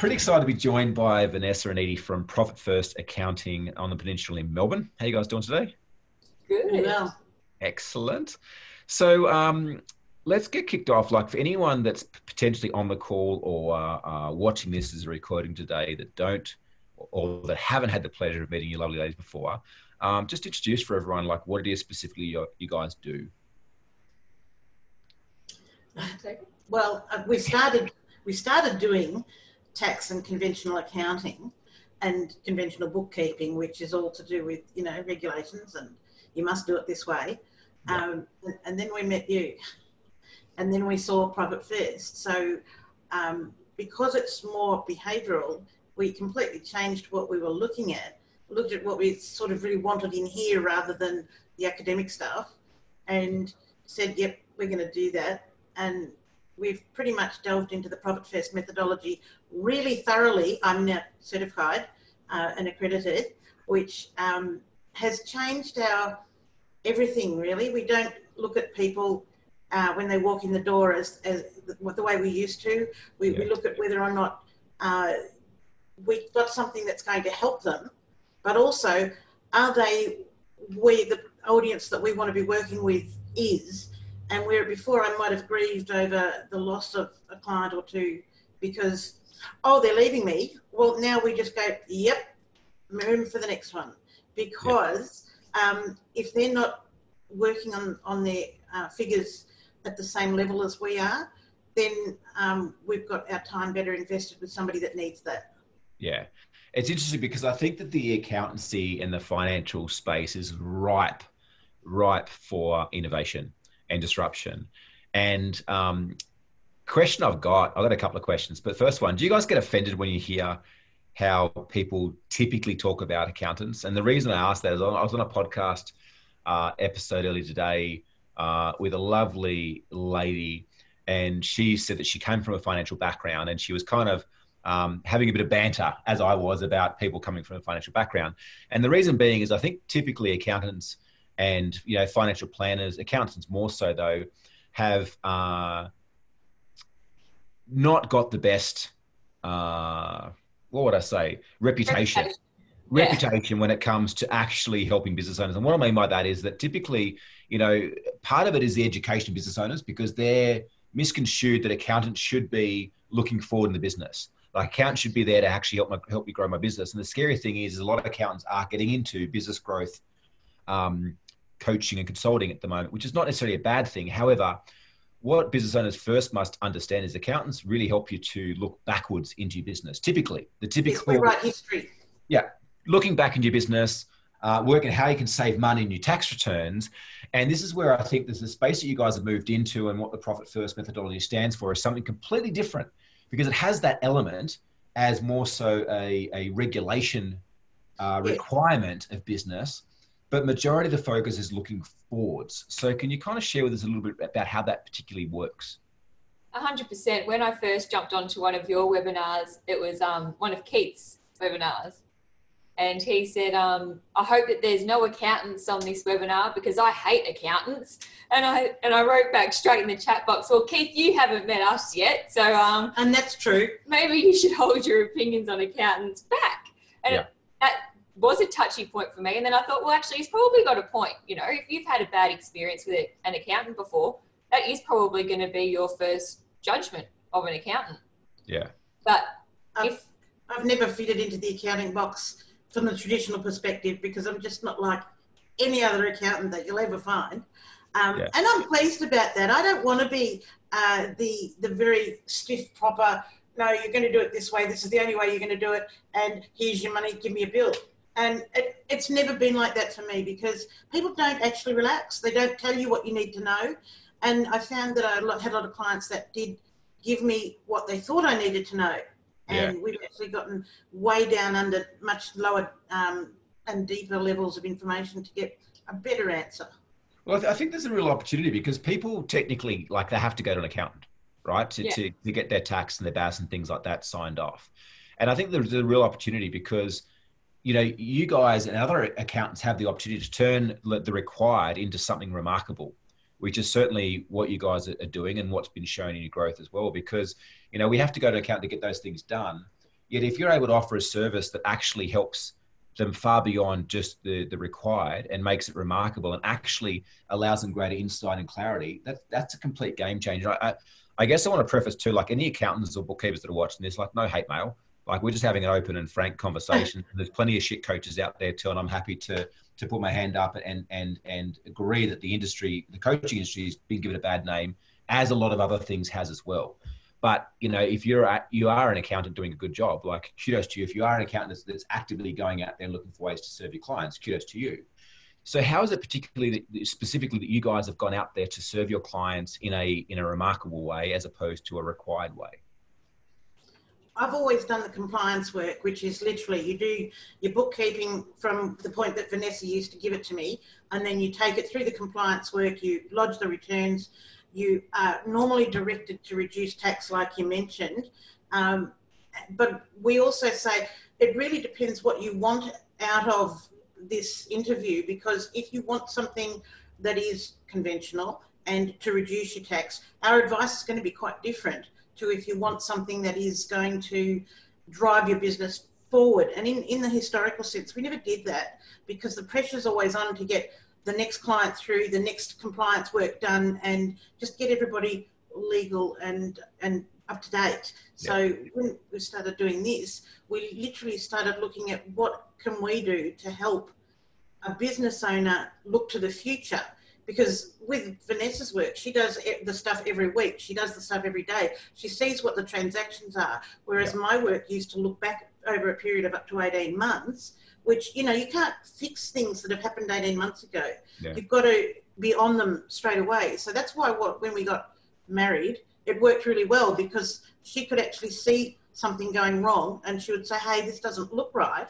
pretty excited to be joined by Vanessa and Edie from Profit First Accounting on the Peninsula in Melbourne. How you guys doing today? Good. Well. Excellent. So um, let's get kicked off. Like for anyone that's potentially on the call or uh, uh, watching this as a recording today that don't or that haven't had the pleasure of meeting you lovely ladies before, um, just introduce for everyone like what it is specifically you, you guys do. Well, uh, we started we started doing tax and conventional accounting and conventional bookkeeping, which is all to do with you know regulations and you must do it this way. Yeah. Um, and then we met you, and then we saw Profit First. So um, because it's more behavioural, we completely changed what we were looking at. Looked at what we sort of really wanted in here rather than the academic stuff, and said, "Yep, we're going to do that." And we've pretty much delved into the Profit First methodology really thoroughly. I'm now certified uh, and accredited, which um, has changed our everything really. We don't look at people uh, when they walk in the door as, as the, the way we used to. We, yeah. we look at whether or not uh, we've got something that's going to help them, but also are they we the audience that we want to be working with is and where before I might have grieved over the loss of a client or two because, oh, they're leaving me. Well, now we just go, yep, move for the next one. Because um, if they're not working on, on their uh, figures at the same level as we are, then um, we've got our time better invested with somebody that needs that. Yeah. It's interesting because I think that the accountancy and the financial space is ripe, ripe for innovation and disruption. And um, question I've got, I've got a couple of questions, but first one, do you guys get offended when you hear how people typically talk about accountants? And the reason I asked that is I was on a podcast uh, episode earlier today uh, with a lovely lady, and she said that she came from a financial background and she was kind of um, having a bit of banter, as I was, about people coming from a financial background. And the reason being is I think typically accountants – and you know financial planners, accountants more so though, have uh, not got the best. Uh, what would I say? Reputation. Reputation. Reputation yeah. when it comes to actually helping business owners. And what I mean by that is that typically, you know, part of it is the education of business owners because they're misconstrued that accountants should be looking forward in the business. Like accountants should be there to actually help my, help me grow my business. And the scary thing is, is a lot of accountants are getting into business growth um, coaching and consulting at the moment, which is not necessarily a bad thing. However, what business owners first must understand is accountants really help you to look backwards into your business. Typically, the typical yes, write history. Yeah, looking back into your business, uh, working how you can save money in your tax returns, and this is where I think there's a space that you guys have moved into, and what the profit first methodology stands for is something completely different because it has that element as more so a, a regulation uh, requirement of business but majority of the focus is looking forwards. So can you kind of share with us a little bit about how that particularly works? 100%. When I first jumped onto one of your webinars, it was um, one of Keith's webinars. And he said, um, I hope that there's no accountants on this webinar because I hate accountants. And I and I wrote back straight in the chat box, well, Keith, you haven't met us yet. So um, And that's true. Maybe you should hold your opinions on accountants back. And yeah. that was a touchy point for me. And then I thought, well, actually, he's probably got a point. You know, if you've had a bad experience with an accountant before, that is probably going to be your first judgment of an accountant. Yeah. But I've, if I've never fitted into the accounting box from the traditional perspective because I'm just not like any other accountant that you'll ever find. Um, yeah. And I'm pleased about that. I don't want to be uh, the the very stiff, proper. No, you're going to do it this way. This is the only way you're going to do it. And here's your money. Give me a bill. And it, it's never been like that for me because people don't actually relax. They don't tell you what you need to know. And I found that I had a lot of clients that did give me what they thought I needed to know. And yeah. we've actually gotten way down under much lower um, and deeper levels of information to get a better answer. Well, I think there's a real opportunity because people technically, like, they have to go to an accountant, right, to, yeah. to, to get their tax and their BAS and things like that signed off. And I think there's a real opportunity because – you know, you guys and other accountants have the opportunity to turn the required into something remarkable, which is certainly what you guys are doing and what's been shown in your growth as well. Because, you know, we have to go to account to get those things done. Yet if you're able to offer a service that actually helps them far beyond just the, the required and makes it remarkable and actually allows them greater insight and clarity, that, that's a complete game changer. I, I, I guess I want to preface too, like any accountants or bookkeepers that are watching this, like no hate mail. Like we're just having an open and frank conversation. There's plenty of shit coaches out there too, and I'm happy to to put my hand up and and and agree that the industry, the coaching industry, has been given a bad name, as a lot of other things has as well. But you know, if you're at, you are an accountant doing a good job, like kudos to you. If you are an accountant that's, that's actively going out there looking for ways to serve your clients, kudos to you. So, how is it particularly that, specifically that you guys have gone out there to serve your clients in a in a remarkable way as opposed to a required way? I've always done the compliance work, which is literally you do your bookkeeping from the point that Vanessa used to give it to me, and then you take it through the compliance work, you lodge the returns, you are normally directed to reduce tax, like you mentioned. Um, but we also say it really depends what you want out of this interview because if you want something that is conventional and to reduce your tax, our advice is going to be quite different to if you want something that is going to drive your business forward. And in, in the historical sense, we never did that because the pressure is always on to get the next client through, the next compliance work done, and just get everybody legal and and up to date. So yeah. when we started doing this, we literally started looking at what can we do to help a business owner look to the future. Because with Vanessa's work, she does the stuff every week. She does the stuff every day. She sees what the transactions are. Whereas yeah. my work used to look back over a period of up to 18 months which you know you can't fix things that have happened 18 months ago yeah. you've got to be on them straight away so that's why what, when we got married it worked really well because she could actually see something going wrong and she would say hey this doesn't look right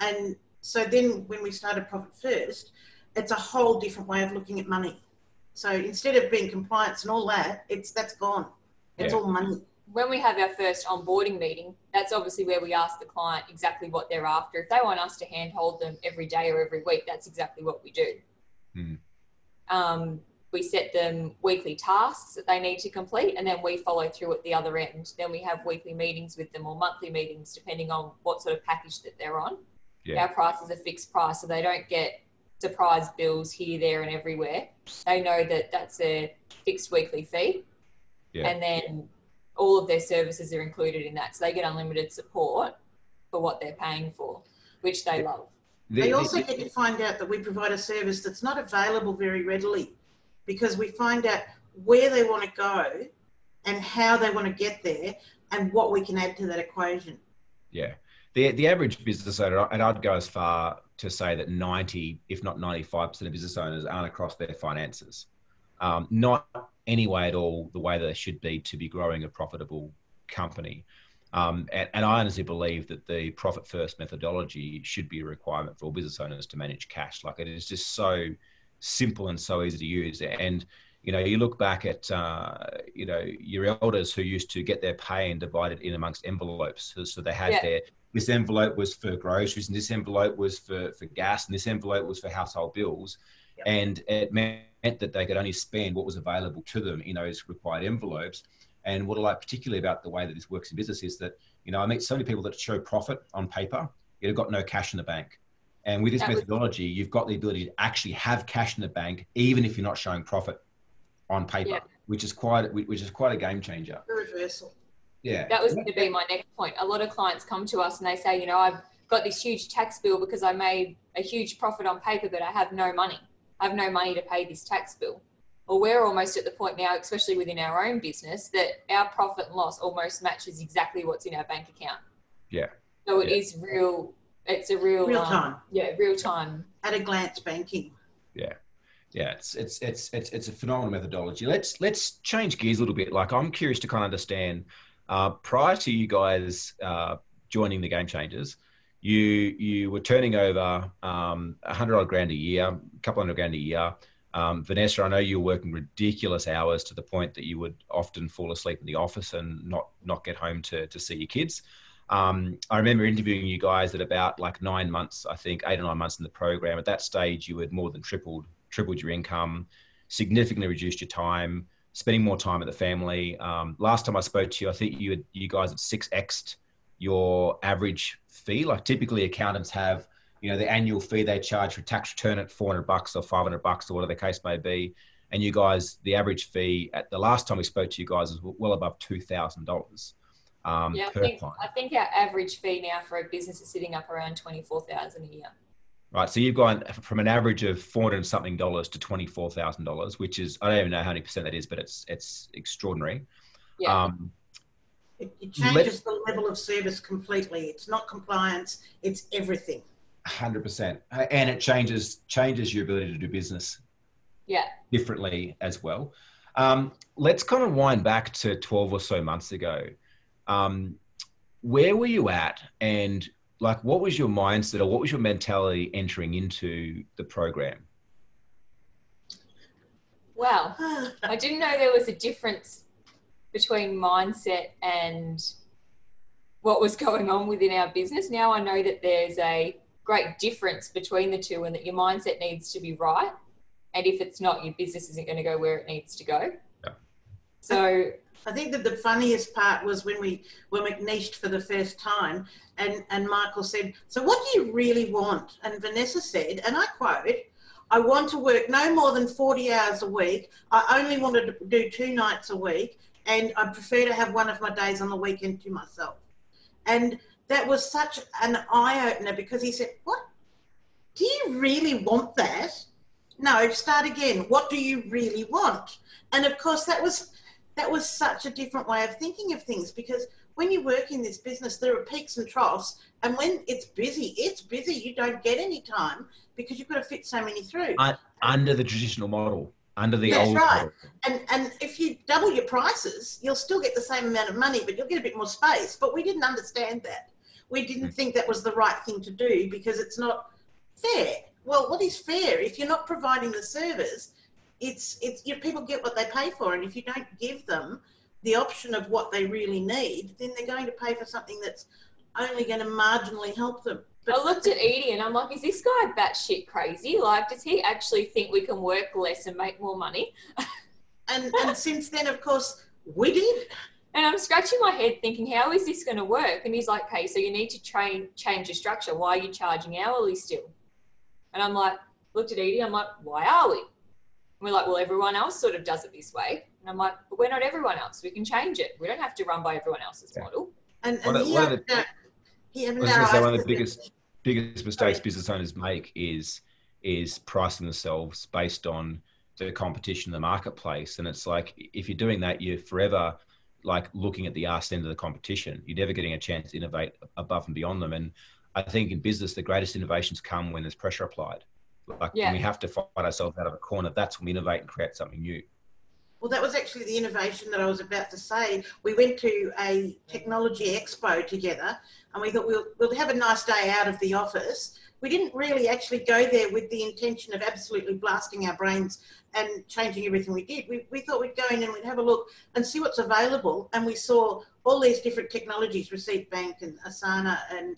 and so then when we started profit first it's a whole different way of looking at money so instead of being compliance and all that it's that's gone it's yeah. all money when we have our first onboarding meeting, that's obviously where we ask the client exactly what they're after. If they want us to handhold them every day or every week, that's exactly what we do. Mm. Um, we set them weekly tasks that they need to complete, and then we follow through at the other end. Then we have weekly meetings with them or monthly meetings, depending on what sort of package that they're on. Yeah. Our price is a fixed price, so they don't get surprise bills here, there, and everywhere. They know that that's a fixed weekly fee. Yeah. And then all of their services are included in that. So they get unlimited support for what they're paying for, which they love. They also get to find out that we provide a service that's not available very readily because we find out where they want to go and how they want to get there and what we can add to that equation. Yeah. The, the average business owner, and I'd go as far to say that 90, if not 95% of business owners aren't across their finances. Um, not any way at all the way that they should be to be growing a profitable company. Um, and, and, I honestly believe that the profit first methodology should be a requirement for all business owners to manage cash. Like it is just so simple and so easy to use. And you know, you look back at uh, you know your elders who used to get their pay and divide it in amongst envelopes. So, so they had yeah. their this envelope was for groceries, and this envelope was for for gas, and this envelope was for household bills. Yep. And it meant meant that they could only spend what was available to them in those required envelopes. And what I like particularly about the way that this works in business is that, you know, I meet so many people that show profit on paper, yet have got no cash in the bank. And with this that methodology, was- you've got the ability to actually have cash in the bank, even if you're not showing profit on paper, yeah. which is quite which is quite a game changer. The reversal. Yeah. That was going to be my next point. A lot of clients come to us and they say, you know, I've got this huge tax bill because I made a huge profit on paper, but I have no money. I have no money to pay this tax bill. Well, we're almost at the point now, especially within our own business, that our profit and loss almost matches exactly what's in our bank account. Yeah. So it yeah. is real. It's a real real um, time. Um, yeah, real time. At a glance banking. Yeah. Yeah, it's it's it's it's it's a phenomenal methodology. Let's let's change gears a little bit. Like I'm curious to kind of understand. Uh, prior to you guys uh, joining the Game Changers, you you were turning over um, a hundred odd grand a year, a couple hundred grand a year. Um, Vanessa, I know you were working ridiculous hours to the point that you would often fall asleep in the office and not not get home to to see your kids. Um, I remember interviewing you guys at about like nine months, I think eight or nine months in the program. At that stage, you had more than tripled tripled your income, significantly reduced your time, spending more time with the family. Um, last time I spoke to you, I think you had, you guys had six xed your average fee. Like typically accountants have, you know, the annual fee they charge for tax return at 400 bucks or 500 bucks or whatever the case may be. And you guys, the average fee at the last time we spoke to you guys is well above $2,000. Um, yeah, I per think, client. I think our average fee now for a business is sitting up around 24000 a year. Right. So you've gone from an average of four hundred and something dollars to twenty four thousand dollars, which is I don't even know how many percent that is, but it's it's extraordinary. Yeah. Um, It, it changes the level of service completely. It's not compliance, it's everything. hundred percent, and it changes changes your ability to do business yeah. differently as well. Um, let's kind of wind back to twelve or so months ago. Um, where were you at, and like, what was your mindset or what was your mentality entering into the program? Well, I didn't know there was a difference between mindset and what was going on within our business. Now I know that there's a great difference between the two and that your mindset needs to be right. And if it's not, your business isn't going to go where it needs to go. Yeah. So, I think that the funniest part was when we were McNiched for the first time, and, and Michael said, So, what do you really want? And Vanessa said, and I quote, I want to work no more than 40 hours a week. I only want to do two nights a week, and I prefer to have one of my days on the weekend to myself. And that was such an eye opener because he said, What? Do you really want that? No, start again. What do you really want? And of course, that was that was such a different way of thinking of things because when you work in this business, there are peaks and troughs, and when it's busy, it's busy. You don't get any time because you've got to fit so many through. I- Under the traditional model, under the That's old right. model. And and if you double your prices, you'll still get the same amount of money, but you'll get a bit more space. But we didn't understand that. We didn't mm. think that was the right thing to do because it's not fair. Well, what is fair? If you're not providing the service, it's it's your people get what they pay for, and if you don't give them the option of what they really need, then they're going to pay for something that's only going to marginally help them. I looked at Edie and I'm like, is this guy batshit crazy? Like, does he actually think we can work less and make more money? and and since then, of course, we did. And I'm scratching my head thinking, how is this going to work? And he's like, okay, so you need to train, change your structure. Why are you charging hourly still? And I'm like, looked at Edie, I'm like, why are we? And we're like, well, everyone else sort of does it this way. And I'm like, but we're not everyone else. We can change it. We don't have to run by everyone else's Yeah. model. And, and One of- he one of the- up- he opened I was our going to say one of the biggest biggest mistakes Sorry. business owners make is is pricing themselves based on the competition in the marketplace. And it's like if you're doing that, you're forever like looking at the arse end of the competition. You're never getting a chance to innovate above and beyond them. And I think in business, the greatest innovations come when there's pressure applied. Like Yeah. when we have to find ourselves out of a corner, that's when we innovate and create something new. Well, that was actually the innovation that I was about to say. We went to a technology expo together and we thought we'll, we'll have a nice day out of the office. We didn't really actually go there with the intention of absolutely blasting our brains and changing everything we did. We, we thought we'd go in and we'd have a look and see what's available. And we saw all these different technologies, Receipt Bank and Asana and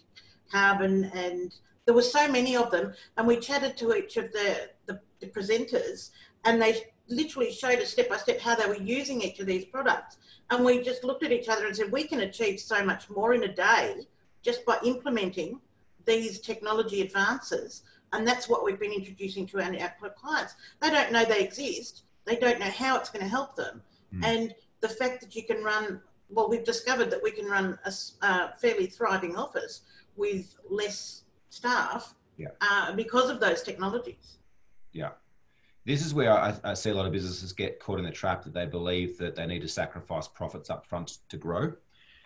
Karbon, and there were so many of them. And we chatted to each of the, the, the presenters and they literally showed us step by step how they were using each of these products. And we just looked at each other and said, we can achieve so much more in a day just by implementing these technology advances. And that's what we've been introducing to our, our clients. They don't know they exist, they don't know how it's going to help them. Mm. And the fact that you can run, well, we've discovered that we can run a, uh, fairly thriving office with less staff Yeah. uh, because of those technologies. Yeah. This is where I, I see a lot of businesses get caught in the trap that they believe that they need to sacrifice profits up front to grow.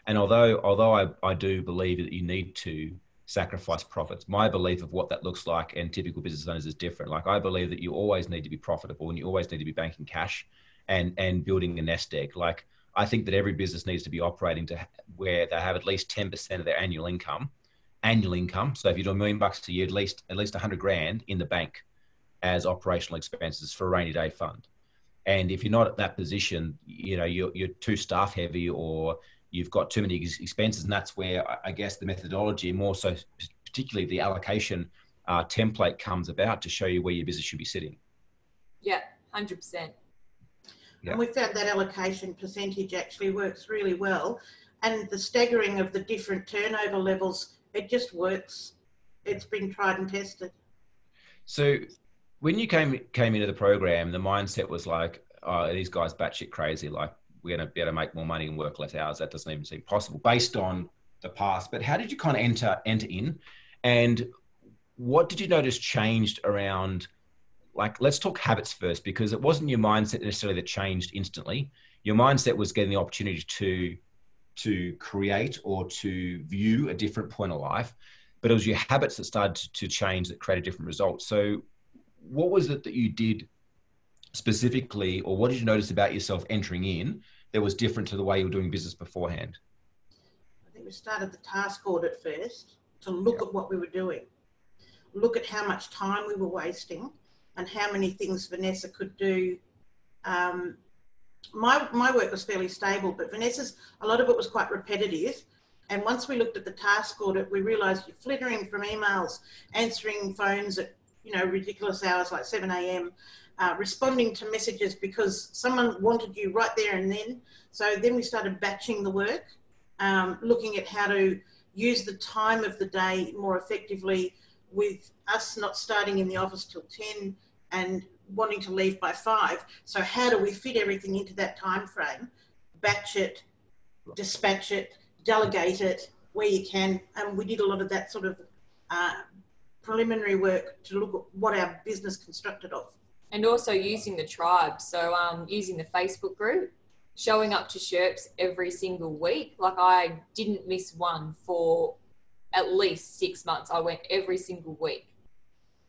And although although I, I do believe that you need to sacrifice profits, my belief of what that looks like and typical business owners is different. Like I believe that you always need to be profitable and you always need to be banking cash and and building a nest egg. Like I think that every business needs to be operating to where they have at least 10% of their annual income, annual income. So if you do a million bucks a year, at least at least 100 grand in the bank as operational expenses for a rainy day fund. And if you're not at that position, you know, you're, you're too staff heavy or you've got too many ex- expenses. And that's where I- I guess the methodology, more so particularly the allocation uh, template comes about to show you where your business should be sitting. Yeah, 100%. Yeah. And we found that allocation percentage actually works really well. and the staggering of the different turnover levels, it just works. It's been tried and tested. So when you came came into the program, the mindset was like, oh, these guys batshit crazy. Like we're going to be able to make more money and work less hours. That doesn't even seem possible based on the past. But how did you kind of enter enter in, and what did you notice changed around? Like, let's talk habits first because it wasn't your mindset necessarily that changed instantly. Your mindset was getting the opportunity to to create or to view a different point of life, but it was your habits that started to change that created different results. So, what was it that you did specifically, or what did you notice about yourself entering in that was different to the way you were doing business beforehand? I think we started the task audit first to look at what we were doing, look at how much time we were wasting, and how many things Vanessa could do. Um, my, my work was fairly stable, but Vanessa's, a lot of it was quite repetitive. And once we looked at the task audit, we realised you're flittering from emails, answering phones at you know ridiculous hours like 7 a.m., uh, responding to messages because someone wanted you right there and then. So then we started batching the work, um, looking at how to use the time of the day more effectively with us not starting in the office till 10 and wanting to leave by 5. So how do we fit everything into that time frame, batch it, dispatch it, delegate it where you can. And we did a lot of that sort of uh, preliminary work to look at what our business constructed of and also using the tribe. So um, using the Facebook group, showing up to Sherps every single week. Like I didn't miss one for at least six months. I went every single week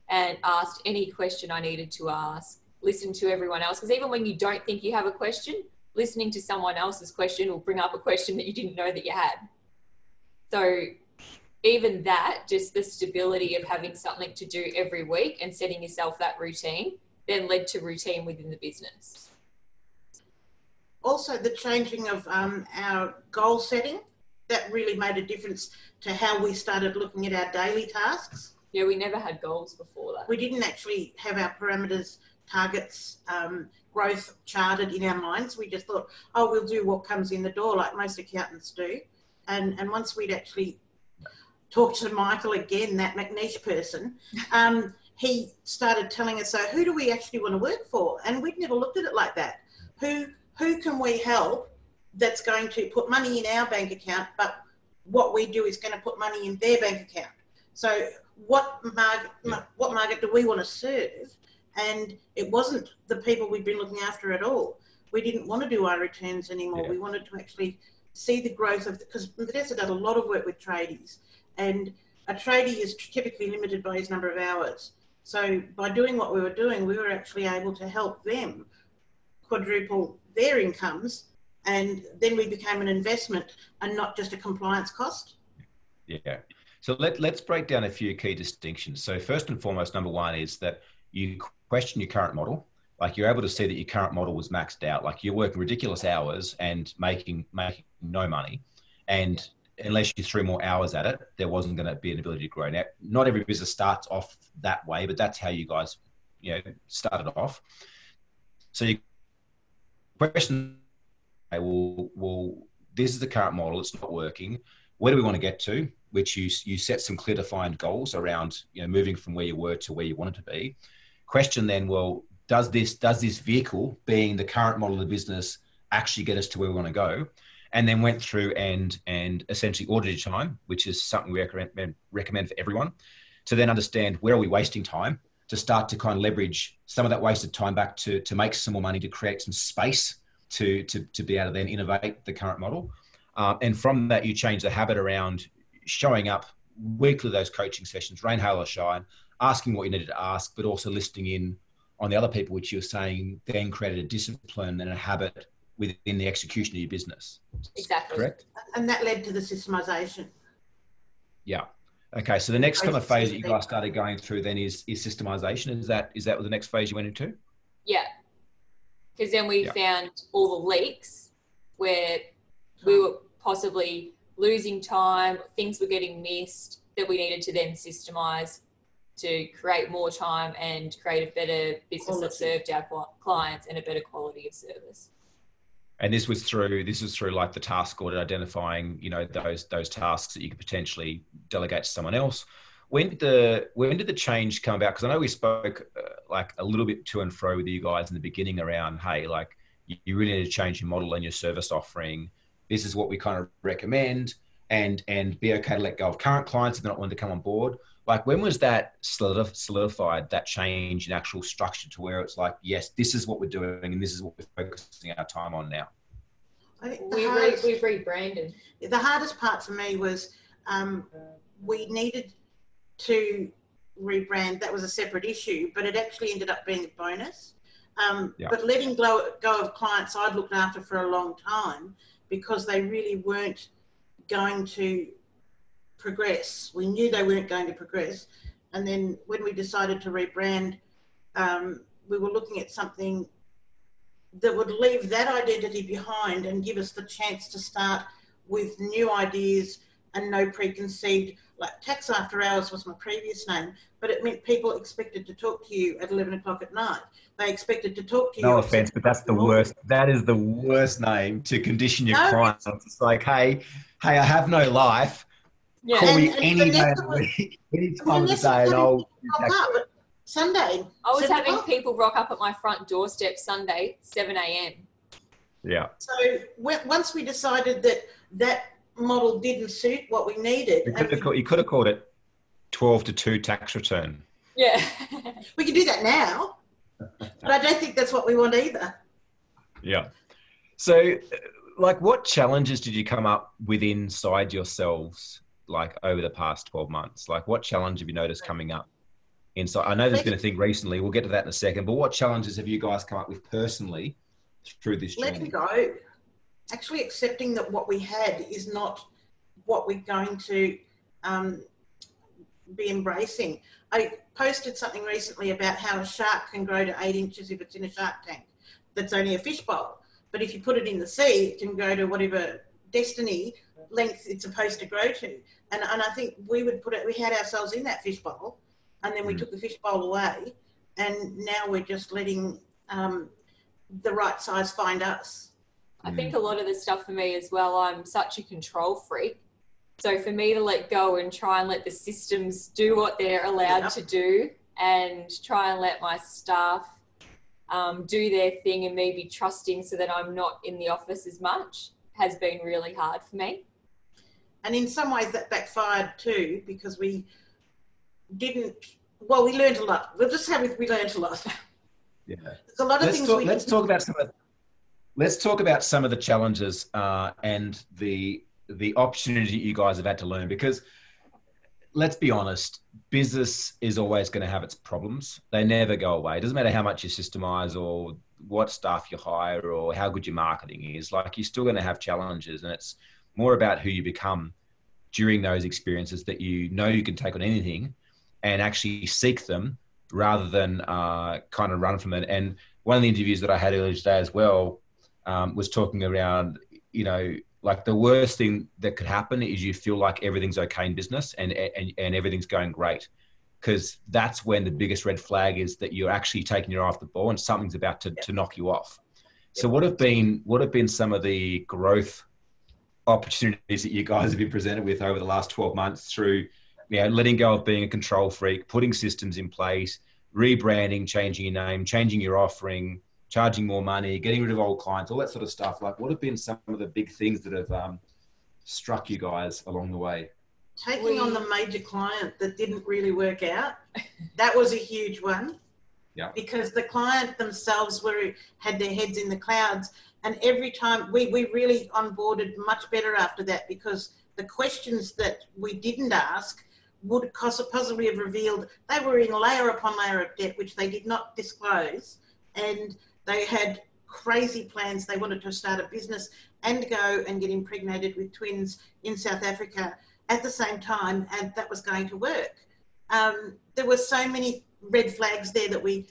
and asked any question I needed to ask, listened to everyone else. Because even when you don't think you have a question, listening to someone else's question will bring up a question that you didn't know that you had. So even that, just the stability of having something to do every week and setting yourself that routine then led to routine within the business. Also, the changing of um, our goal setting that really made a difference to how we started looking at our daily tasks. Yeah, we never had goals before that. We didn't actually have our parameters, targets, um, growth charted in our minds. We just thought, oh, we'll do what comes in the door, like most accountants do. And and once we'd actually talked to Michael again, that McNeish person, um, he started telling us, so who do we actually want to work for? And we'd never looked at it like that. Who who can we help that's going to put money in our bank account, but what we do is going to put money in their bank account. So what market, what market do we want to serve? And it wasn't the people we've been looking after at all. We didn't want to do our returns anymore. Yeah. We wanted to actually see the growth of because Vanessa does a lot of work with tradies, and a tradie is typically limited by his number of hours. So by doing what we were doing, we were actually able to help them quadruple their incomes, and then we became an investment and not just a compliance cost. Yeah. So let, let's break down a few key distinctions. So first and foremost, number one is that you question your current model. Like you're able to see that your current model was maxed out. Like you're working ridiculous hours and making making no money, and unless you threw more hours at it, there wasn't going to be an ability to grow. Now, not every business starts off that way, but that's how you guys, you know, started off. So you question, okay, well, well, this is the current model. It's not working. Where do we want to get to? Which you you set some clear defined goals around, you know, moving from where you were to where you wanted to be. Question then, well, does this does this vehicle, being the current model of the business, actually get us to where we want to go? and then went through and and essentially audited time, which is something we recommend, recommend for everyone, to then understand where are we wasting time, to start to kind of leverage some of that wasted time back to to make some more money, to create some space to to to be able to then innovate the current model, um, and from that you change the habit around showing up weekly those coaching sessions, rain, hail or shine, asking what you needed to ask, but also listening in on the other people, which you're saying then created a discipline and a habit within the execution of your business. Exactly. Correct. And that led to the systemization. Yeah. Okay. So the next kind of phase that you guys started going through then is is systemization. Is that is that the next phase you went into? Yeah. Because then we yeah. found all the leaks where we were possibly losing time, things were getting missed that we needed to then systemize to create more time and create a better business quality. that served our clients and a better quality of service. And this was through this was through like the task audit, identifying you know those those tasks that you could potentially delegate to someone else. When did the when did the change come about? Because I know we spoke uh, like a little bit to and fro with you guys in the beginning around, hey, like you, you really need to change your model and your service offering. This is what we kind of recommend, and and be okay to let go of current clients if they're not wanting to come on board. Like when was that solidified that change in actual structure to where it's like yes this is what we're doing and this is what we're focusing our time on now? I think we hardest, re, we've rebranded. the hardest part for me was um, we needed to rebrand. That was a separate issue but it actually ended up being a bonus. Um, yeah. but letting go, go of clients i'd looked after for a long time because they really weren't going to progress. We knew they weren't going to progress. And then when we decided to rebrand, um, we were looking at something that would leave that identity behind and give us the chance to start with new ideas and no preconceived like tax after hours was my previous name but it meant people expected to talk to you at 11 o'clock at night they expected to talk to you no offense but that's the worst that is the worst name to condition your no, clients it's like hey hey i have no life yeah. Call me any day of the week, any time of the day, and I'll. Sunday. I was having o'clock. people rock up at my front doorstep Sunday, 7 a.m. Yeah. So once we decided that that model didn't suit what we needed, you could, have, called, you could have called it 12 to 2 tax return. Yeah. we can do that now, but I don't think that's what we want either. Yeah. So, like, what challenges did you come up with inside yourselves like over the past 12 months? Like what challenge have you noticed coming up inside? I know there's been a thing recently. We'll get to that in a second. But what challenges have you guys come up with personally through this journey? Letting go. Actually accepting that what we had is not what we're going to um, be embracing. I posted something recently about how a shark can grow to eight inches if it's in a shark tank. That's only a fishbowl. But if you put it in the sea, it can go to whatever destiny length it's supposed to grow to. And, and I think we would put it, we had ourselves in that fishbowl and then we mm. took the fishbowl away and now we're just letting um, the right size find us. I think a lot of the stuff for me as well, I'm such a control freak. So for me to let go and try and let the systems do what they're allowed yep. to do and try and let my staff um, do their thing and me be trusting so that I'm not in the office as much has been really hard for me. And in some ways that backfired too because we didn't, well, we learned a lot. We'll just have it, we learned a lot. Yeah. There's a lot of let's things talk, Let's talk about some of, let's talk about some of the challenges uh, and the, the opportunity you guys have had to learn because let's be honest, business is always going to have its problems. They never go away. It doesn't matter how much you systemize or what staff you hire or how good your marketing is. Like you're still going to have challenges, and it's more about who you become during those experiences that you know you can take on anything and actually seek them rather than uh, kind of run from it. And one of the interviews that I had earlier today as well um, was talking around, you know, like the worst thing that could happen is you feel like everything's okay in business and and, and everything's going great because that's when the biggest red flag is that you're actually taking your eye off the ball and something's about to, to knock you off. So what have been what have been some of the growth opportunities that you guys have been presented with over the last 12 months through you know, letting go of being a control freak, putting systems in place, rebranding, changing your name, changing your offering, charging more money, getting rid of old clients, all that sort of stuff. Like, what have been some of the big things that have um, struck you guys along the way? Taking on the major client that didn't really work out, that was a huge one. Yeah. Because the client themselves were had their heads in the clouds and every time we, we really onboarded much better after that because the questions that we didn't ask would possibly have revealed they were in layer upon layer of debt, which they did not disclose. And they had crazy plans. They wanted to start a business and go and get impregnated with twins in South Africa at the same time, and that was going to work. Um, there were so many red flags there that we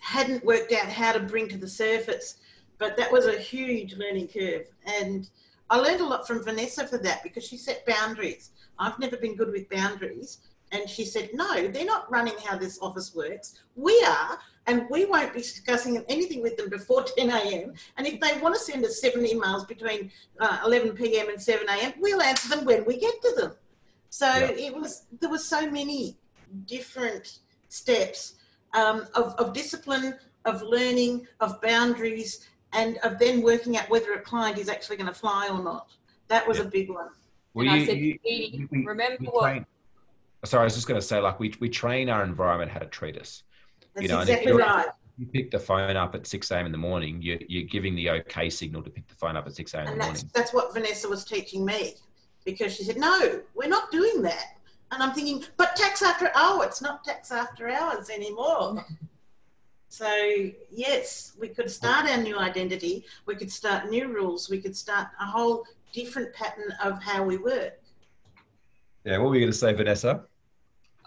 hadn't worked out how to bring to the surface but that was a huge learning curve. And I learned a lot from Vanessa for that because she set boundaries. I've never been good with boundaries. And she said, No, they're not running how this office works. We are, and we won't be discussing anything with them before 10 a.m. And if they want to send us seven emails between uh, 11 p.m. and 7 a.m., we'll answer them when we get to them. So Yeah. it was there were so many different steps um, of, of discipline, of learning, of boundaries, and of then working out whether a client is actually going to fly or not. That was Yeah. a big one. Well, and I said, you- Edie, remember we what? train- sorry, I was just going to say, like we we train our environment how to treat us. That's You know, exactly right. You pick the phone up at six a.m. in the morning. You're, you're giving the okay signal to pick the phone up at six a.m. in the that's morning. that's what Vanessa was teaching me, because she said, "No, we're not doing that." And I'm thinking, "But tax after oh, it's not tax after hours anymore." So yes, we could start our new identity. We could start new rules. We could start a whole different pattern of how we work. Yeah, what were you going to say, Vanessa?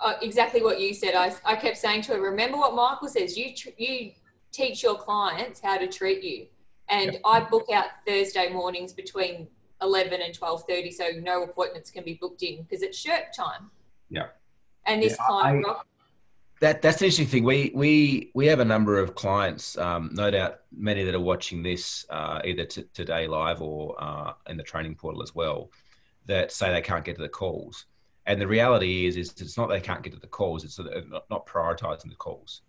Uh, exactly what you said. I, I kept saying to her, remember what Michael says. You tr- you teach your clients how to treat you, and I book out Thursday mornings between eleven and twelve thirty, so no appointments can be booked in because it's shirt time. Yeah. And this Yeah, client, I- rock, That that's an interesting thing. We we we have a number of clients, um, no doubt many that are watching this uh, either t- today live or uh, in the training portal as well, that say they can't get to the calls. And the reality is, is it's not they can't get to the calls; it's that they're not, not prioritizing the calls.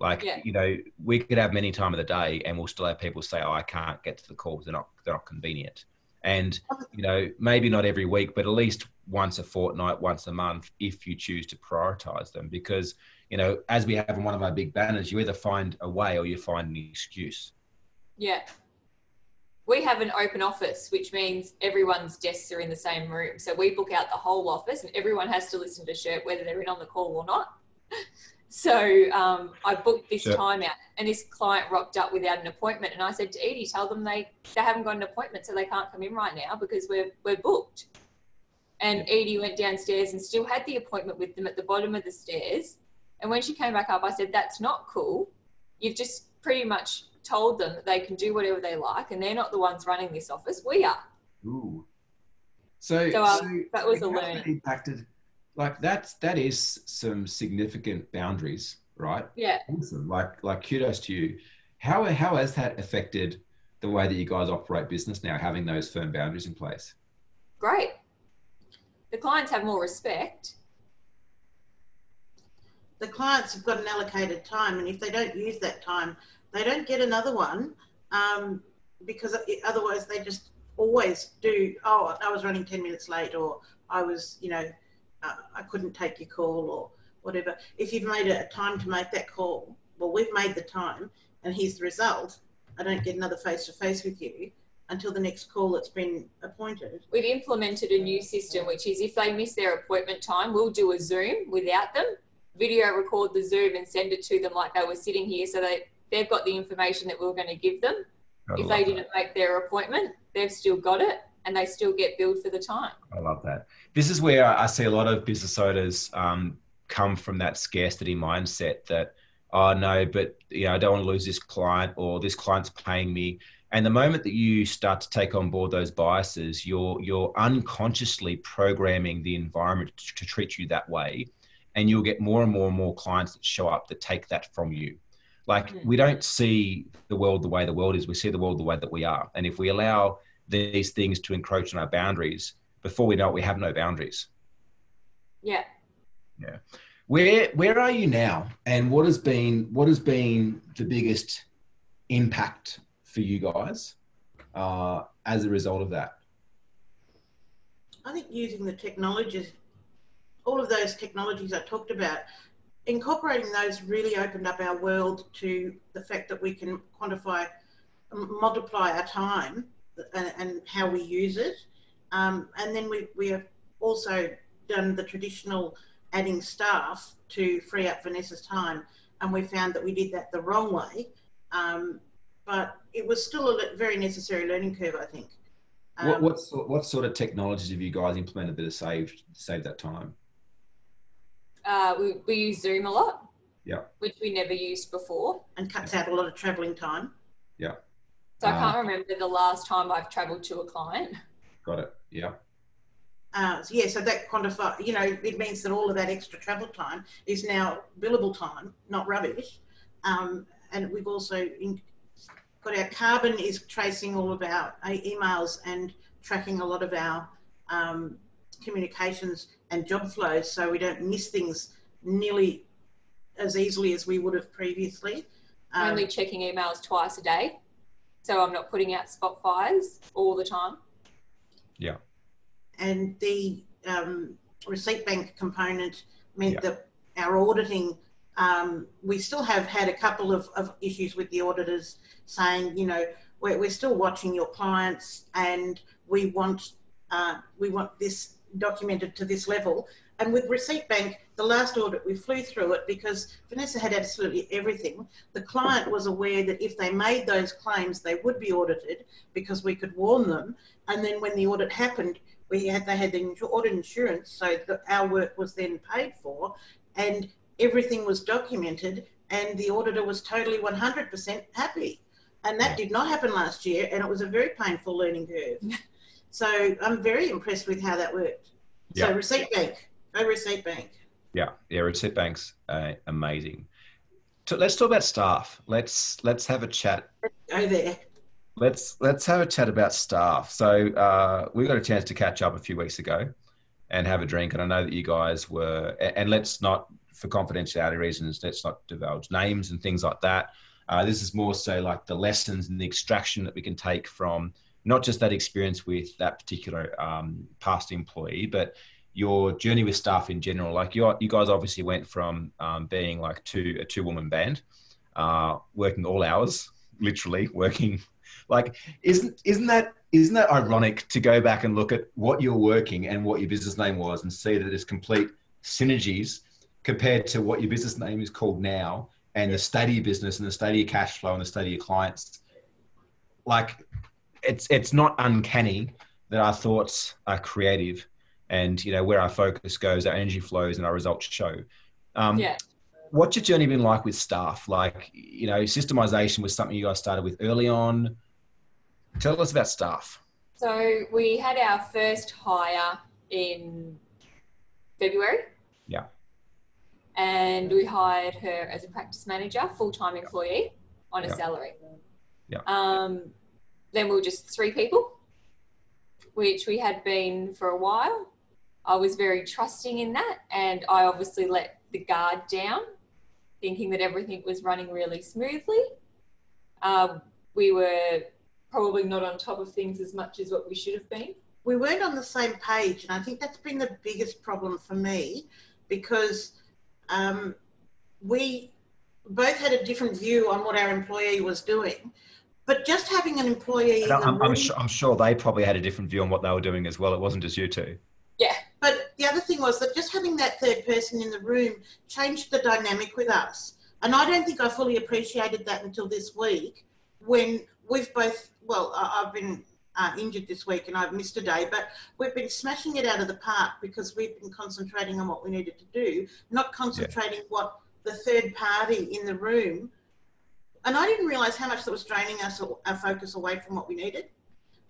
Like Yeah. you know, we could have many time of the day, and we'll still have people say, "Oh, I can't get to the calls; they're not they're not convenient." And you know, maybe not every week, but at least once a fortnight, once a month, if you choose to prioritize them, because you know, as we have in one of our big banners, you either find a way or you find an excuse. yeah. We have an open office, which means everyone's desks are in the same room. So we book out the whole office, and everyone has to listen to shirt whether they're in on the call or not. So um, I booked this Sure. time out, and this client rocked up without an appointment. And I said to Edie, "Tell them they they haven't got an appointment, so they can't come in right now because we're we're booked." And Edie went downstairs and still had the appointment with them at the bottom of the stairs. And when she came back up, I said, "That's not cool. You've just pretty much told them that they can do whatever they like, and they're not the ones running this office. We are." Ooh. So, So, um, that was a how's learning. impacted. Like that's that is some significant boundaries, right? Yeah. Awesome. Like like kudos to you. How how has that affected the way that you guys operate business now, having those firm boundaries in place? Great. The clients have more respect. the clients have got an allocated time, and if they don't use that time, they don't get another one um, because otherwise they just always do. Oh, I was running ten minutes late, or I was, you know, uh, I couldn't take your call, or whatever. If you've made a time to make that call, well, we've made the time, and here's the result. I don't get another face to face with you until the next call that's been appointed. We've implemented a new system, which is if they miss their appointment time, we'll do a Zoom without them, video record the Zoom and send it to them like they were sitting here so they, they've got the information that we are going to give them. I if they that. didn't make their appointment, they've still got it and they still get billed for the time. I love that. This is where I see a lot of business owners um, come from that scarcity mindset that, oh no, but you know, I don't want to lose this client or this client's paying me. And the moment that you start to take on board those biases, you're you're unconsciously programming the environment to, to treat you that way, and you'll get more and more and more clients that show up that take that from you. Like Mm. we don't see the world the way the world is; we see the world the way that we are. And if we allow these things to encroach on our boundaries, before we know it, we have no boundaries. Yeah. Yeah. Where where are you now, and what has been what has been the biggest impact for you guys uh, as a result of that? I think using the technologies, all of those technologies I talked about, incorporating those really opened up our world to the fact that we can quantify, multiply our time and, and how we use it. Um, and then we, we have also done the traditional adding staff to free up Vanessa's time. And we found that we did that the wrong way. Um, but it was still a very necessary learning curve, I think. what Um, what sort, what sort of technologies have you guys implemented that have saved saved that time? Uh, we, we use Zoom a lot. Yeah. Which we never used before. and cuts out a lot of travelling time. Yeah. So I Ah. can't remember the last time I've traveled to a client. Got it. Yeah. uh, so yeah, so that quantify, you know, it means that all of that extra travel time is now billable time, not rubbish. Um, and we've also in, got our Karbon is tracing all of our uh, emails and tracking a lot of our um, communications and job flows, so we don't miss things nearly as easily as we would have previously. Um, Only checking emails twice a day, so I'm not putting out spot fires all the time. Yeah and the um, receipt bank component meant yeah. that our auditing, um, we still have had a couple of, of, issues with the auditors saying, you know, we're, we're still watching your clients and we want uh, we want this documented to this level. And with Receipt Bank, the last audit, we flew through it because Vanessa had absolutely everything. The client was aware that if they made those claims, they would be audited because we could warn them. And then when the audit happened, we had they had the audit insurance, so that our work was then paid for, and everything was documented, and the auditor was totally 100% happy. And that did not happen last year, and it was a very painful learning curve. so I'm very impressed with how that worked. Yeah. So Receipt Bank, go Receipt Bank. Yeah, yeah, Receipt Bank's uh, amazing. So let's talk about staff. Let's let's have a chat. Go there. Let's let's have a chat about staff. So uh, we got a chance to catch up a few weeks ago and have a drink, and I know that you guys were. And let's not, for confidentiality reasons, let's not divulge names and things like that. Uh, this is more so like the lessons and the extraction that we can take from not just that experience with that particular um, past employee, but your journey with staff in general. Like you, you guys obviously went from um, being like two a two woman band, uh, working all hours, literally working like, isn't isn't that isn't that ironic to go back and look at what you're working and what your business name was and see that there's complete synergies compared to what your business name is called now and the state of your business and the state of your cash flow and the state of your clients. Like, it's it's not uncanny that our thoughts are creative and you know where our focus goes our energy flows and our results show um, yeah what's your journey been like with staff like you know systemization was something you guys started with early on Tell us about staff. So we had our first hire in February. Yeah. And we hired her as a practice manager, full time employee on a yeah. salary. Yeah. Um, then we were just three people, which we had been for a while. I was very trusting in that, and I obviously let the guard down, thinking that everything was running really smoothly. Um, we were probably not on top of things as much as what we should have been. We weren't on the same page, and I think that's been the biggest problem for me because um, we both had a different view on what our employee was doing. But just having an employee, I'm, I'm, sure, I'm sure they probably had a different view on what they were doing as well. It wasn't just you two. Yeah. But the other thing was that just having that third person in the room changed the dynamic with us. And I don't think I fully appreciated that until this week when we've both well, I've been uh, injured this week and I've missed a day, but we've been smashing it out of the park because we've been concentrating on what we needed to do, not concentrating yeah. what the third party in the room. And I didn't realize how much that was draining us, our focus away from what we needed.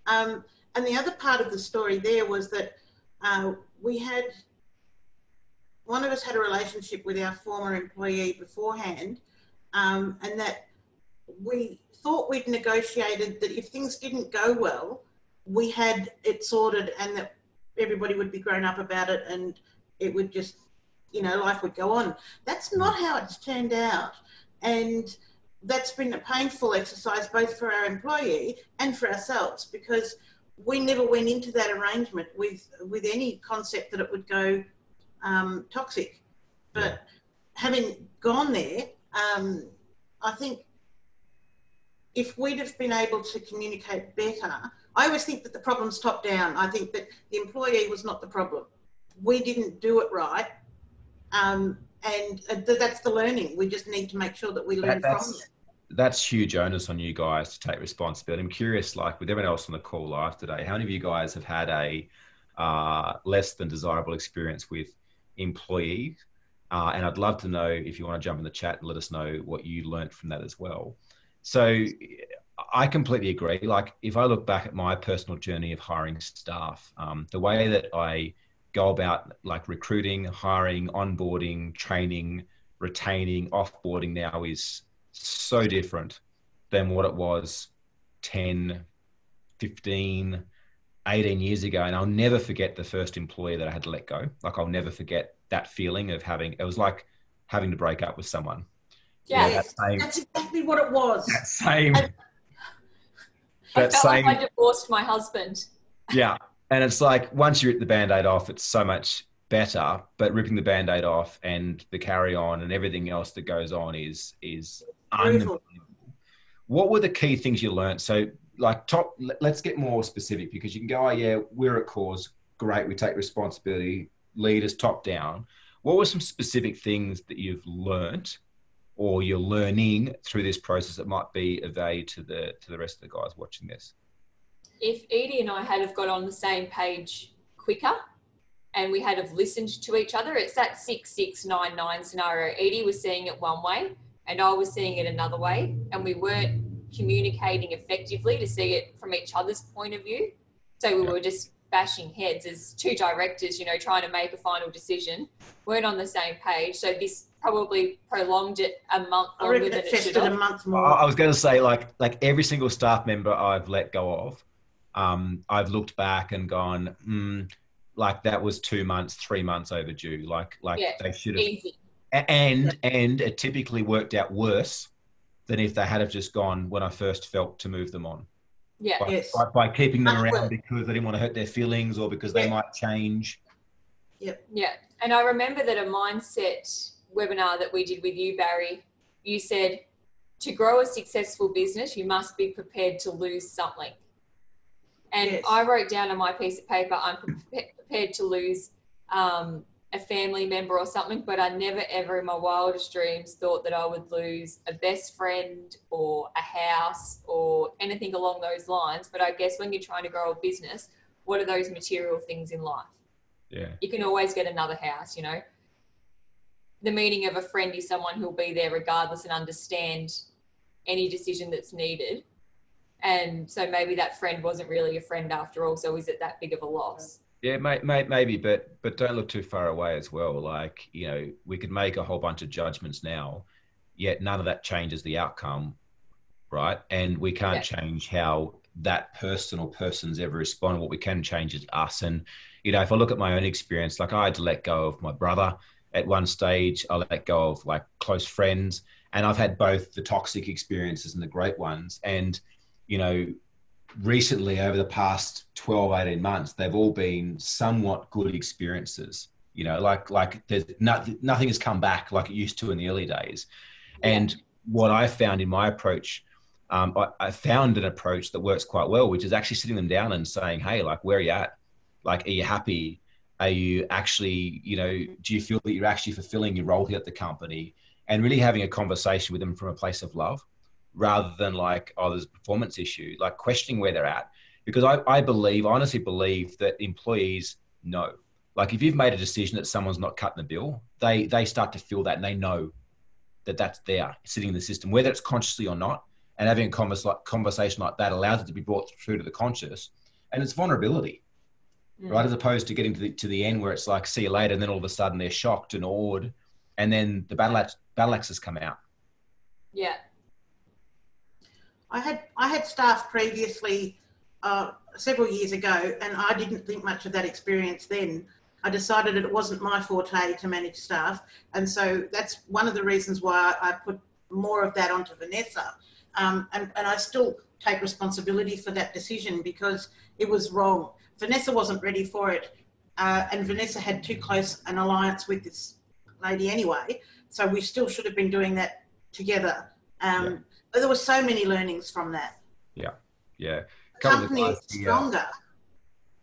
Um, and the other part of the story there was that uh, we had one of us had a relationship with our former employee beforehand, um, and that we thought we'd negotiated that if things didn't go well, we had it sorted and that everybody would be grown up about it and it would just, you know, life would go on. That's not how it's turned out. And that's been a painful exercise both for our employee and for ourselves because we never went into that arrangement with with any concept that it would go um, toxic. But yeah. having gone there, um, I think if we'd have been able to communicate better, I always think that the problem's top down. I think that the employee was not the problem. We didn't do it right. Um, and uh, that's the learning. We just need to make sure that we learn that, from it. That's huge onus on you guys to take responsibility. I'm curious, like with everyone else on the call live today, how many of you guys have had a uh, less than desirable experience with employees? Uh, and I'd love to know if you want to jump in the chat and let us know what you learned from that as well. So I completely agree. Like, if I look back at my personal journey of hiring staff, um, the way that I go about like recruiting, hiring, onboarding, training, retaining, offboarding now is so different than what it was 10, 15, 18 years ago. And I'll never forget the first employee that I had to let go. Like, I'll never forget that feeling of having, it was like having to break up with someone. Yeah, yes, that same, that's exactly what it was. That same. I, that I felt same, like I divorced my husband. Yeah. And it's like once you rip the band aid off, it's so much better. But ripping the band aid off and the carry on and everything else that goes on is is unbelievable. What were the key things you learned? So like top let's get more specific because you can go, oh yeah, we're a cause, great, we take responsibility, leaders top down. What were some specific things that you've learned or you're learning through this process that might be of value to the to the rest of the guys watching this? If Edie and I had have got on the same page quicker and we had have listened to each other, it's that six six nine nine scenario. Edie was seeing it one way and I was seeing it another way, and we weren't communicating effectively to see it from each other's point of view. So we were just bashing heads as two directors, you know, trying to make a final decision, weren't on the same page. So this probably prolonged it a month longer than it should have. A month more. I was going to say, like, like every single staff member I've let go of, um, I've looked back and gone, mm, like that was two months, three months overdue. Like, like yeah, they should have. Easy. And and it typically worked out worse than if they had have just gone when I first felt to move them on. Yeah. By, yes. by, by keeping them around because they didn't want to hurt their feelings or because they might change. Yep. Yeah. And I remember that a mindset webinar that we did with you, Barry, you said to grow a successful business, you must be prepared to lose something. And yes. I wrote down on my piece of paper, I'm prepared to lose um, a family member or something, but I never ever in my wildest dreams thought that I would lose a best friend or a house or anything along those lines. But I guess when you're trying to grow a business, what are those material things in life? Yeah. You can always get another house, you know. The meaning of a friend is someone who'll be there regardless and understand any decision that's needed. And so maybe that friend wasn't really a friend after all. So is it that big of a loss? Yeah, may, may, maybe, but but don't look too far away as well. Like you know, we could make a whole bunch of judgments now, yet none of that changes the outcome, right? And we can't yeah. change how that person or persons ever respond. What we can change is us. And you know, if I look at my own experience, like I had to let go of my brother at one stage. I let go of like close friends, and I've had both the toxic experiences and the great ones. And you know, recently over the past 12 18 months they've all been somewhat good experiences. You know like like there's not, nothing has come back like it used to in the early days. And what i found in my approach um, I, I, found an approach that works quite well which is actually sitting them down and saying hey like where are you at? Like are you happy? Are you actually you know do you feel that you're actually fulfilling your role here at the company? And really having a conversation with them from a place of love rather than like, oh, there's a performance issue, like questioning where they're at. Because I, I believe, honestly believe that employees know. Like if you've made a decision that someone's not cutting the bill, they they start to feel that and they know that that's there sitting in the system, whether it's consciously or not. And having a converse, like, conversation like that allows it to be brought through to the conscious. And it's vulnerability, mm. right? As opposed to getting to the, to the end where it's like, see you later. And then all of a sudden they're shocked and awed. And then the battle, ax, battle axes come out. Yeah. I had I had staff previously uh, several years ago, and I didn't think much of that experience then. I decided that it wasn't my forte to manage staff, and so that's one of the reasons why I put more of that onto Vanessa. Um, and, and I still take responsibility for that decision because it was wrong. Vanessa wasn't ready for it, uh, and Vanessa had too close an alliance with this lady anyway. So we still should have been doing that together. Um, yeah there were so many learnings from that. Yeah, yeah. Company stronger.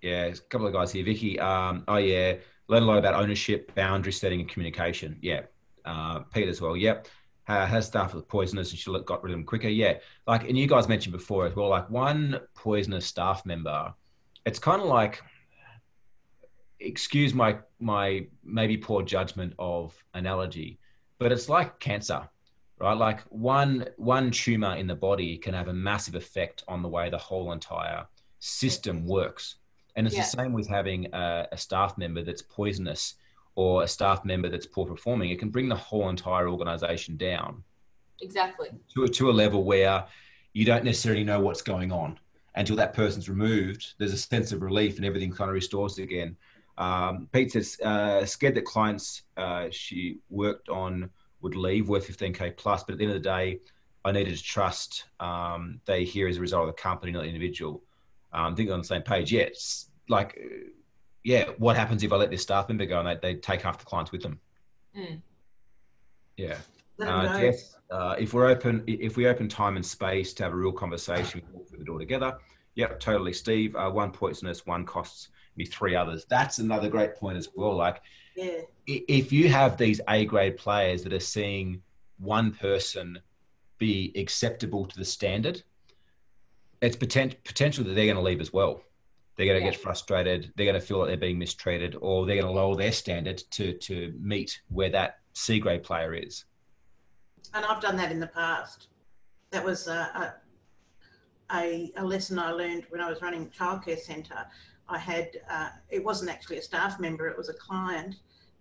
Yeah, a couple of guys here. Vicky, um, oh yeah, learn a lot about ownership, boundary setting, and communication. Yeah. Uh, Pete as well. Yep. Uh, has staff with poisonous and she got rid of them quicker. Yeah. Like, and you guys mentioned before as well, like one poisonous staff member, it's kind of like, excuse my, my maybe poor judgment of analogy, but it's like cancer right? Like one one tumor in the body can have a massive effect on the way the whole entire system works. And it's yeah. the same with having a, a, staff member that's poisonous or a staff member that's poor performing. It can bring the whole entire organization down. Exactly. To, to a level where you don't necessarily know what's going on until that person's removed. There's a sense of relief and everything kind of restores again. Um, Pete says, uh, scared that clients uh, she worked on would leave worth 15K plus, but at the end of the day, I needed to trust um, they here as a result of the company, not the individual. Um, I think on the same page. Yeah, like, yeah, what happens if I let this staff member go and they, they take half the clients with them? Mm. Yeah. Uh, Jess, uh, if we're open, if we open time and space to have a real conversation, we walk through the door together. Yep, totally, Steve. Uh, one poisonous, one costs me three others. That's another great point as well. Like, yeah. if you have these A grade players that are seeing one person be acceptable to the standard, it's potent, potential that they're going to leave as well. They're going to yeah. get frustrated. They're going to feel like they're being mistreated, or they're going to lower their standard to to meet where that C grade player is. And I've done that in the past. That was a, a, a lesson I learned when I was running childcare centre. I had uh, it wasn't actually a staff member; it was a client,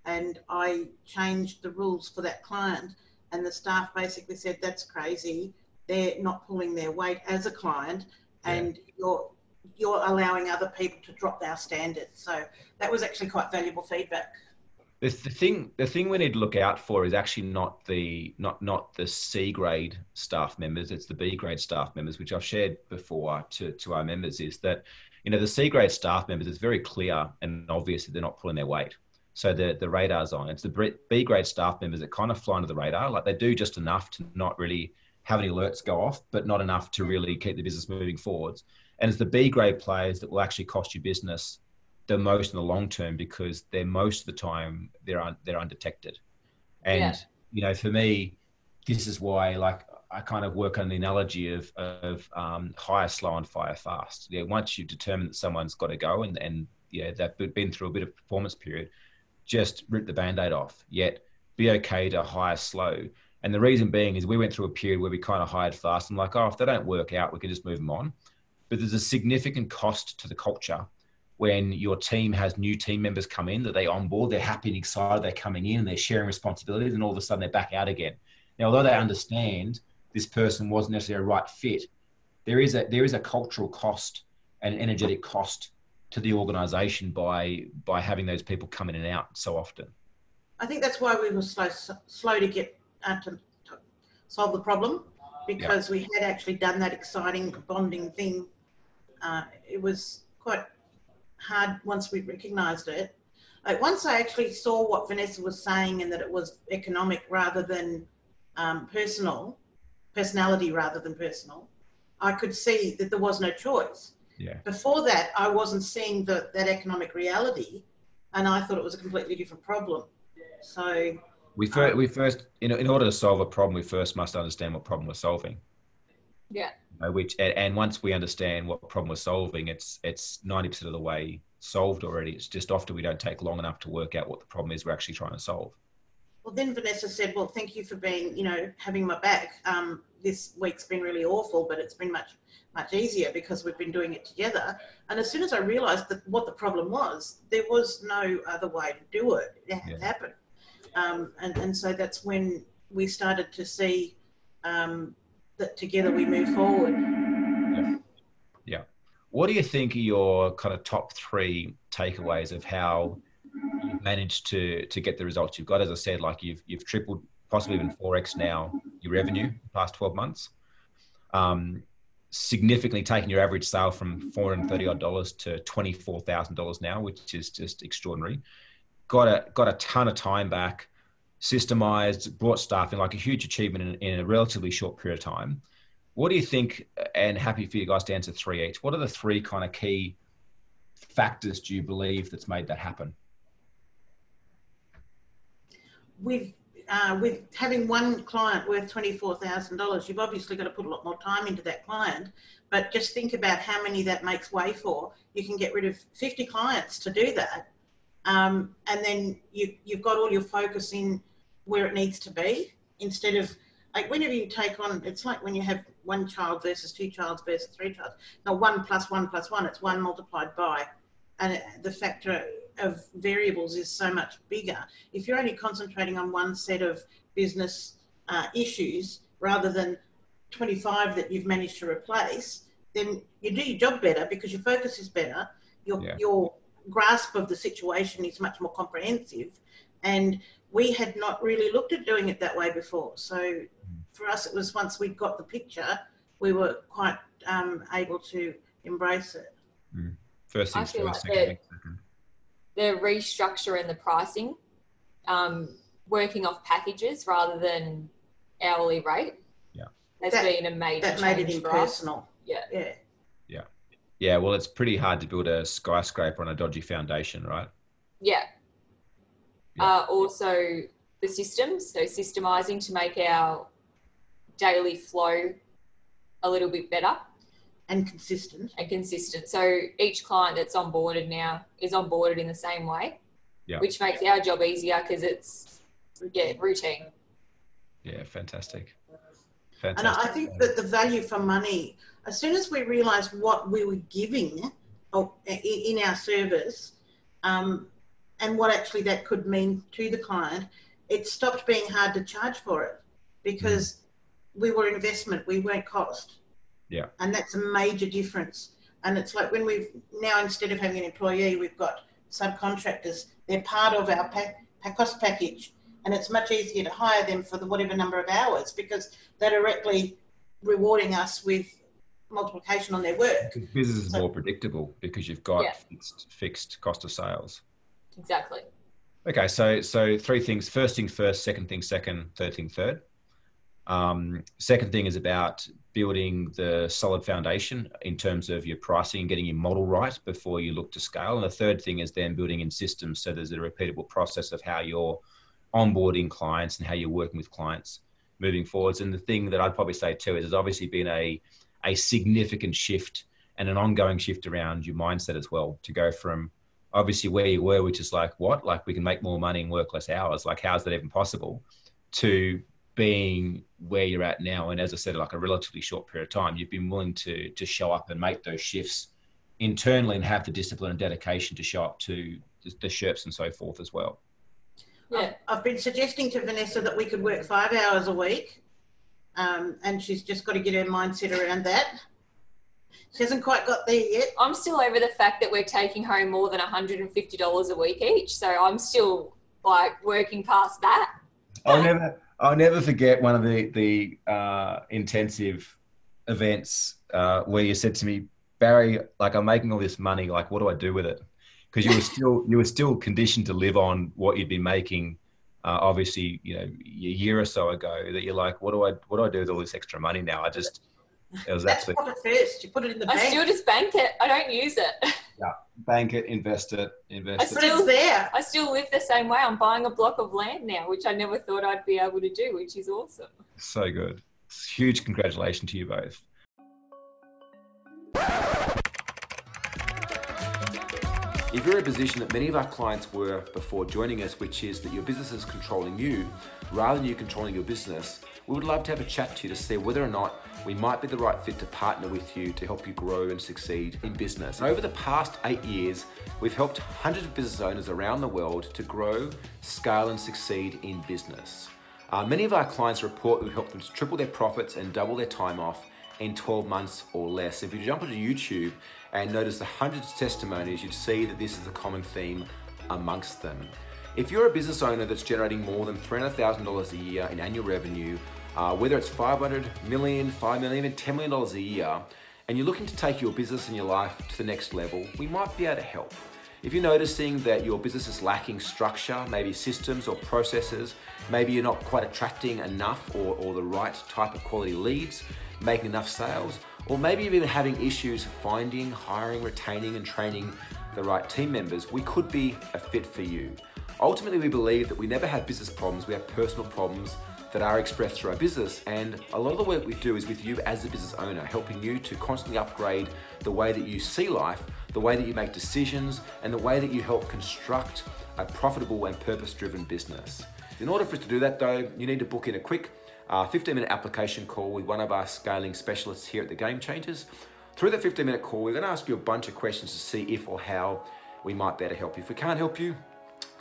and I changed the rules for that client. And the staff basically said, "That's crazy they're not pulling their weight as a client and yeah. you're you're allowing other people to drop our standards. So that was actually quite valuable feedback. The, the thing the thing we need to look out for is actually not the not not the C grade staff members, it's the B grade staff members, which I've shared before to, to our members, is that you know the C grade staff members, it's very clear and obvious that they're not pulling their weight. So the the radar's on. It's the B grade staff members that kind of fly under the radar, like they do just enough to not really have any alerts go off, but not enough to really keep the business moving forwards. And it's the B grade players that will actually cost you business the most in the long term because they're most of the time they're un, they're undetected. And yeah. you know, for me, this is why like I kind of work on the analogy of of um, hire slow and fire fast. Yeah, once you determine that someone's got to go and and yeah, they've been through a bit of performance period, just rip the band-aid off. Yet be okay to hire slow and the reason being is we went through a period where we kind of hired fast and like, oh, if they don't work out, we can just move them on. But there's a significant cost to the culture when your team has new team members come in that they onboard, they're happy and excited, they're coming in and they're sharing responsibilities, and all of a sudden they're back out again. Now, although they understand this person wasn't necessarily a right fit, there is a there is a cultural cost and energetic cost to the organization by by having those people come in and out so often. I think that's why we were slow slow to get uh, to, to, solve the problem because yeah. we had actually done that exciting bonding thing. Uh, it was quite hard once we recognised it. Like once I actually saw what Vanessa was saying and that it was economic rather than um, personal, personality rather than personal, I could see that there was no choice. Yeah. Before that, I wasn't seeing the, that economic reality, and I thought it was a completely different problem. So we first, um, we first in, in order to solve a problem, we first must understand what problem we're solving. Yeah. You know, which and, and once we understand what problem we're solving, it's it's ninety percent of the way solved already. It's just often we don't take long enough to work out what the problem is we're actually trying to solve. Well, then Vanessa said, "Well, thank you for being, you know, having my back. Um, this week's been really awful, but it's been much, much easier because we've been doing it together." And as soon as I realised that what the problem was, there was no other way to do it. It had yeah. to happen. Um, and, and so that's when we started to see um, that together we move forward. Yeah. yeah. What do you think are your kind of top three takeaways of how managed to to get the results you've got? As I said, like you've you've tripled, possibly even four x now your revenue past twelve months. Um, significantly taking your average sale from four hundred thirty odd dollars to twenty four thousand dollars now, which is just extraordinary got a got a ton of time back, systemized, brought staff in, like a huge achievement in, in a relatively short period of time. What do you think? And happy for you guys to answer three each. What are the three kind of key factors do you believe that's made that happen? With uh, with having one client worth twenty four thousand dollars, you've obviously got to put a lot more time into that client. But just think about how many that makes way for. You can get rid of fifty clients to do that, um, and then you, you've got all your focus in where it needs to be instead of like whenever you take on, it's like when you have one child versus two childs versus three child. Now one plus one plus one, it's one multiplied by, and the factor of variables is so much bigger. If you're only concentrating on one set of business uh, issues rather than 25 that you've managed to replace, then you do your job better because your focus is better. Your Yeah. your grasp of the situation is much more comprehensive, and we had not really looked at doing it that way before. So for us, it was once we got the picture, we were quite um, able to embrace it. First I things first, like second that- second. the restructure in the pricing, um, working off packages rather than hourly rate. Yeah. Has That- been a major That made it change for us. impersonal. Yeah. Yeah. Yeah, well, it's pretty hard to build a skyscraper on a dodgy foundation, right? Yeah. Yeah. Uh, also, the systems, so systemizing to make our daily flow a little bit better And consistent. and consistent. So each client that's onboarded now is onboarded in the same way, Yeah. which makes our job easier because it's yeah routine. Yeah, fantastic. And I think that the value for money, as soon as we realised what we were giving oh, in our service um, and what actually that could mean to the client, it stopped being hard to charge for it because we were investment, we weren't cost. Yeah. And that's a major difference. And it's like when we've now, instead of having an employee, we've got subcontractors. They're part of our pa- pa- cost package. And it's much easier to hire them for the whatever number of hours because they're directly rewarding us with multiplication on their work. Because business is So- more predictable because you've got Yeah. fixed fixed cost of sales. Exactly. Okay, so so three things. First thing first, second thing second, third thing third. Um, second thing is about building the solid foundation in terms of your pricing and getting your model right before you look to scale. And the third thing is then building in systems so there's a repeatable process of how you're onboarding clients and how you're working with clients moving forwards. And the thing that I'd probably say too is there's obviously been a a significant shift and an ongoing shift around your mindset as well to go from obviously where you were, which is like what, like we can make more money and work less hours. Like how is that even possible? To being where you're at now, and as I said, like a relatively short period of time, you've been willing to to show up and make those shifts internally and have the discipline and dedication to show up to the, the Sherps and so forth as well. Yeah. I've been suggesting to Vanessa that we could work five hours a week, um, and she's just got to get her mindset around that. She hasn't quite got there yet. I'm still over the fact that we're taking home more than $150 a week each. So I'm still like working past that. I'll never, I'll never forget one of the the uh, intensive events uh, where you said to me, Barry, like I'm making all this money, like what do I do with it? Because you were still you were still conditioned to live on what you'd been making, uh, obviously, you know, a year or so ago. That you're like, what do I what do I do with all this extra money now? I just it was That's absolutely profit first. You put it in the bank. I still just bank it. I don't use it. bank it, invest it, invest I it. but it's there. I still live the same way. I'm buying a block of land now, which I never thought I'd be able to do, which is awesome. So good. Huge congratulations to you both. If you're in a position that many of our clients were before joining us, which is that your business is controlling you rather than you controlling your business, we would love to have a chat to you to see whether or not we might be the right fit to partner with you to help you grow and succeed in business. And over the past eight years, we've helped hundreds of business owners around the world to grow, scale, and succeed in business. Uh, many of our clients report we've helped them to triple their profits and double their time off in 12 months or less. If you jump onto YouTube and notice the hundreds of testimonies, you'd see that this is a common theme amongst them. If you're a business owner that's generating more than $300,000 a year in annual revenue, uh, whether it's 500 million, 5 million, even $10 million a year, and you're looking to take your business and your life to the next level, we might be able to help. If you're noticing that your business is lacking structure, maybe systems or processes, maybe you're not quite attracting enough or, or the right type of quality leads, making enough sales, or maybe you've been having issues finding, hiring, retaining, and training the right team members, we could be a fit for you. Ultimately, we believe that we never have business problems, we have personal problems that are expressed through our business. And a lot of the work we do is with you as a business owner, helping you to constantly upgrade the way that you see life, the way that you make decisions, and the way that you help construct a profitable and purpose driven business. In order for us to do that, though, you need to book in a quick a 15 minute application call with one of our scaling specialists here at the Game Changers. Through the 15 minute call, we're going to ask you a bunch of questions to see if or how we might better help you. If we can't help you,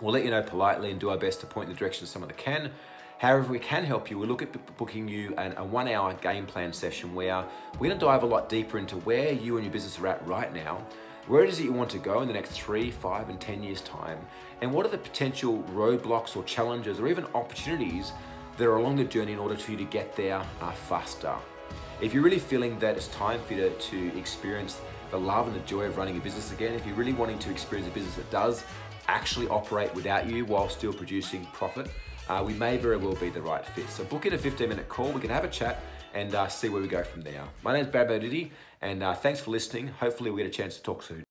we'll let you know politely and do our best to point in the direction of someone that can. However, we can help you. We'll look at booking you an, a one hour game plan session where we're going to dive a lot deeper into where you and your business are at right now, where it is that you want to go in the next three, five, and 10 years' time, and what are the potential roadblocks or challenges or even opportunities that are along the journey in order for you to get there uh, faster. If you're really feeling that it's time for you to, experience the love and the joy of running a business again, if you're really wanting to experience a business that does actually operate without you while still producing profit, uh, we may very well be the right fit. So book in a 15 minute call, we can have a chat and uh, see where we go from there. My name is Brad Bodetti and uh, thanks for listening. Hopefully we get a chance to talk soon.